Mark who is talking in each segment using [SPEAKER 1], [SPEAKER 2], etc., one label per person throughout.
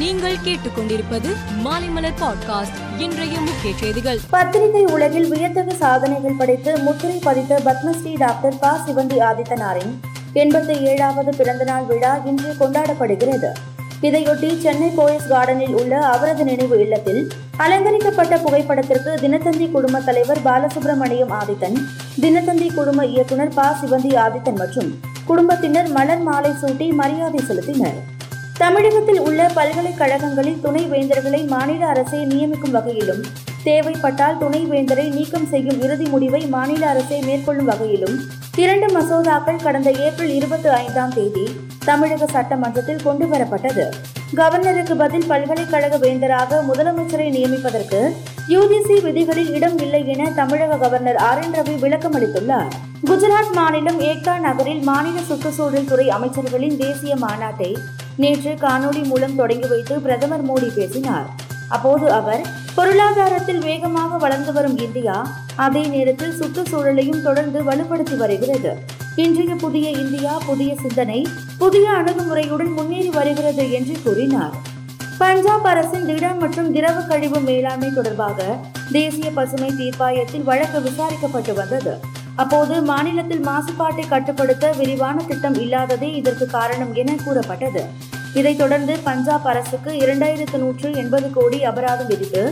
[SPEAKER 1] நீங்கள் கேட்டுக்கொண்டிருப்பது மாலைமலர் பாட்காஸ்ட் இன்றைய முக்கிய செய்திகள் பத்திரிகை உலகில் வியத்தகு சாதனைகள் படைத்து முத்திரை பதித்த பத்மஸ்ரீ டாக்டர் பா சிவந்தி ஆதித்தனாரின் எண்பத்தி ஏழாவது பிறந்தநாள் விழா இன்று கொண்டாடப்படுகிறது இதையொட்டி சென்னை போயஸ் கார்டனில் உள்ள அவரது நினைவு இல்லத்தில் அலங்கரிக்கப்பட்ட புகைப்படத்திற்கு தினத்தந்தி குழும தலைவர் பாலசுப்ரமணியம் ஆதித்தன் தினத்தந்தி குடும்ப இயக்குனர் பா சிவந்தி ஆதித்தன் மற்றும் குடும்பத்தினர் மலர் மாலை சூட்டி மரியாதை செலுத்தினர் தமிழகத்தில் உள்ள பல்கலைக்கழகங்களில் துணை வேந்தர்களை மாநில அரசே நியமிக்கும் வகையிலும் தேவைப்பட்டால் துணைவேந்தரை நீக்கம் செய்யும் இறுதி முடிவை மாநில அரசே மேற்கொள்ளும் வகையிலும் இரண்டு மசோதாக்கள் கடந்த ஏப்ரல் இருபத்தி ஐந்தாம் தேதி தமிழக சட்டமன்றத்தில் கொண்டுவரப்பட்டது கவர்னருக்கு பதில் பல்கலைக்கழக வேந்தராக முதலமைச்சரை நியமிப்பதற்கு யுஜிசி விதிகளில் இடம் இல்லை என தமிழக கவர்னர் ஆர் என் ரவி விளக்கம் அளித்துள்ளார் குஜராத் மாநிலம் ஏக்தா நகரில் மாநில சுற்றுச்சூழல் துறை அமைச்சர்களின் தேசிய மாநாட்டை நேற்று காணொலி மூலம் தொடங்கி வைத்து பிரதமர் மோடி பேசினார் அப்போது அவர் பொருளாதாரத்தில் வேகமாக வளர்ந்து வரும் இந்தியா அதே நேரத்தில் சுற்றுச்சூழலையும் தொடர்ந்து வலுப்படுத்தி வருகிறது இன்றைய புதிய இந்தியா புதிய சிந்தனை புதிய அணுகுமுறையுடன் முன்னேறி வருகிறது என்று கூறினார் பஞ்சாப் அரசின் திட மற்றும் திரவ கழிவு மேலாண்மை தொடர்பாக தேசிய பசுமை தீர்ப்பாயத்தில் வழக்கு விசாரிக்கப்பட்டு வந்தது அப்போது மாநிலத்தில் மாசுபாட்டை கட்டுப்படுத்த விரிவான திட்டம் இல்லாததே இதற்கு காரணம் என கூறப்பட்டது இதைத் தொடர்ந்து பஞ்சாப் அரசுக்கு இரண்டாயிரத்து நூற்று எண்பது கோடி அபராதம் விதித்து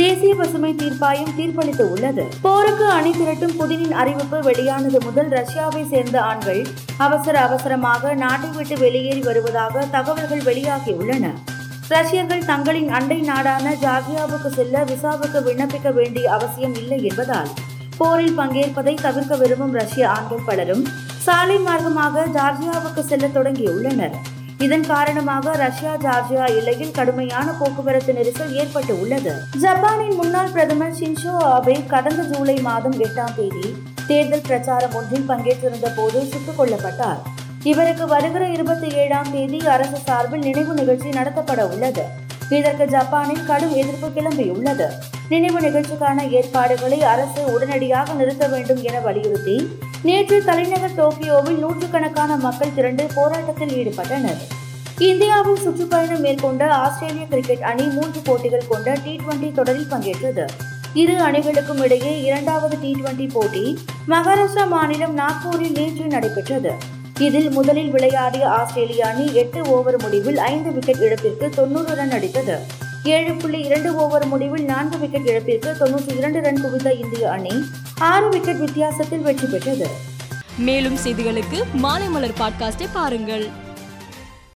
[SPEAKER 1] தேசிய பசுமை தீர்ப்பாயம் தீர்ப்பளித்து உள்ளது போருக்கு அணி திரட்டும் புதினின் அறிவிப்பு வெளியானது முதல் ரஷ்யாவை சேர்ந்த ஆண்கள் அவசர அவசரமாக நாட்டை விட்டு வெளியேறி வருவதாக தகவல்கள் வெளியாகியுள்ளன ரஷ்யர்கள் தங்களின் அண்டை நாடான ஜார்ஜியாவுக்கு செல்ல விசாவுக்கு விண்ணப்பிக்க வேண்டிய அவசியம் இல்லை என்பதால் போரில் பங்கேற்பதை தவிர்க்க விரும்பும் ரஷ்ய ஆண்கள் பலரும் சாலை மார்க்கமாக ஜார்ஜியாவுக்கு செல்ல தொடங்கியுள்ளனர் இதன் காரணமாக ரஷ்யா ஜார்ஜியா எல்லையில் கடுமையான போக்குவரத்து நெரிசல் ஏற்பட்டு உள்ளது ஜப்பானின் முன்னாள் பிரதமர் ஷின்ஷோ அபே கடந்த ஜூலை மாதம் எட்டாம் தேதி தேர்தல் பிரச்சாரம் ஒன்றில் பங்கேற்றிருந்த போது சுட்டுக் கொல்லப்பட்டார் இவருக்கு வருகிற இருபத்தி ஏழாம் தேதி அரசு சார்பில் நினைவு நிகழ்ச்சி நடத்தப்பட உள்ளது இதற்கு ஜப்பானில் கடும் எதிர்ப்பு கிளம்பியுள்ளது நினைவு நிகழ்ச்சிக்கான ஏற்பாடுகளை அரசு உடனடியாக நிறுத்த வேண்டும் என வலியுறுத்தி நேற்று தலைநகர் டோக்கியோவில் நூற்றுக்கணக்கான மக்கள் திரண்டு போராட்டத்தில் ஈடுபட்டனர் இந்தியாவில் சுற்றுப்பயணம் மேற்கொண்ட ஆஸ்திரேலிய கிரிக்கெட் அணி மூன்று போட்டிகள் கொண்ட டி டுவெண்டி தொடரில் பங்கேற்றது இரு அணிகளுக்கும் இடையே இரண்டாவது டி டுவெண்டி போட்டி மகாராஷ்டிரா மாநிலம் நாக்பூரில் நேற்று நடைபெற்றது இதில் முதலில் விளையாடிய ஆஸ்திரேலிய அணி எட்டு ஓவர் முடிவில் ஐந்து விக்கெட் இழப்பிற்கு தொன்னூறு ரன் அடித்தது ஏழு புள்ளி இரண்டு ஓவர் முடிவில் நான்கு விக்கெட் இழப்பிற்கு தொன்னூற்றி இரண்டு ரன் குவித்த இந்திய அணி ஆறு விக்கெட் வித்தியாசத்தில் வெற்றி பெற்றது மேலும் செய்திகளுக்கு மாலை மலர் பாட்காஸ்டை பாருங்கள்